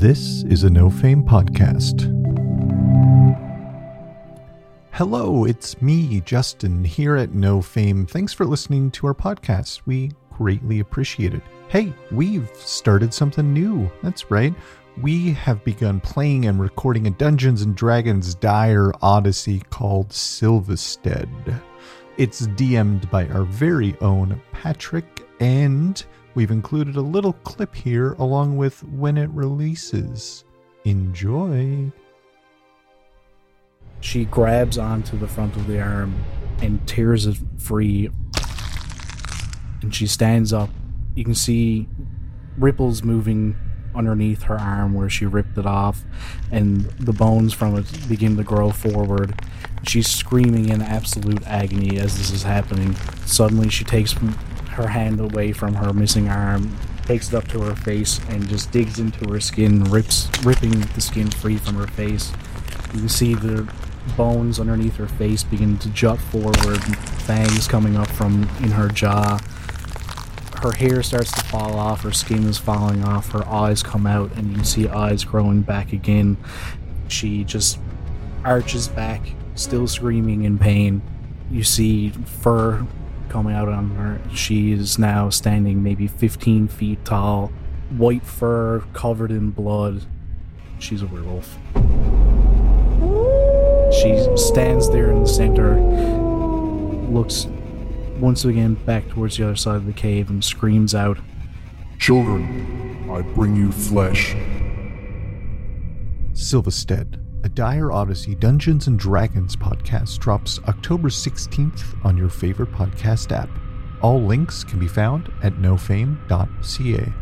This is a No Fame podcast. Hello, it's me, Justin, here at No Fame. Thanks for listening to our podcast. We greatly appreciate it. Hey, we've started something new. That's right. We have begun playing and recording a Dungeons and Dragons Dire Odyssey called Silvistead. It's DM'd by our very own Patrick, and we've included a little clip here along with when it releases. Enjoy. She grabs onto the front of the arm and tears it free. And she stands up. You can see ripples moving underneath her arm where she ripped it off, and the bones from it begin to grow forward. She's screaming in absolute agony as this is happening. Suddenly, she takes her hand away from her missing arm, takes it up to her face, and just digs into her skin, rips, ripping the skin free from her face. You can see the bones underneath her face begin to jut forward, fangs coming up from in her jaw. Her hair starts to fall off, her skin is falling off, her eyes come out, and you can see eyes growing back again. She just arches back, still screaming in pain. You see fur coming out on her. She is now standing maybe 15 feet tall, white fur covered in blood. She's a werewolf. She stands there in the center, looks once again back towards the other side of the cave, and screams out. Children, I bring you flesh. Silvistead, a Dire Odyssey Dungeons and Dragons podcast drops October 16th on your favorite podcast app. All links can be found at nofame.ca.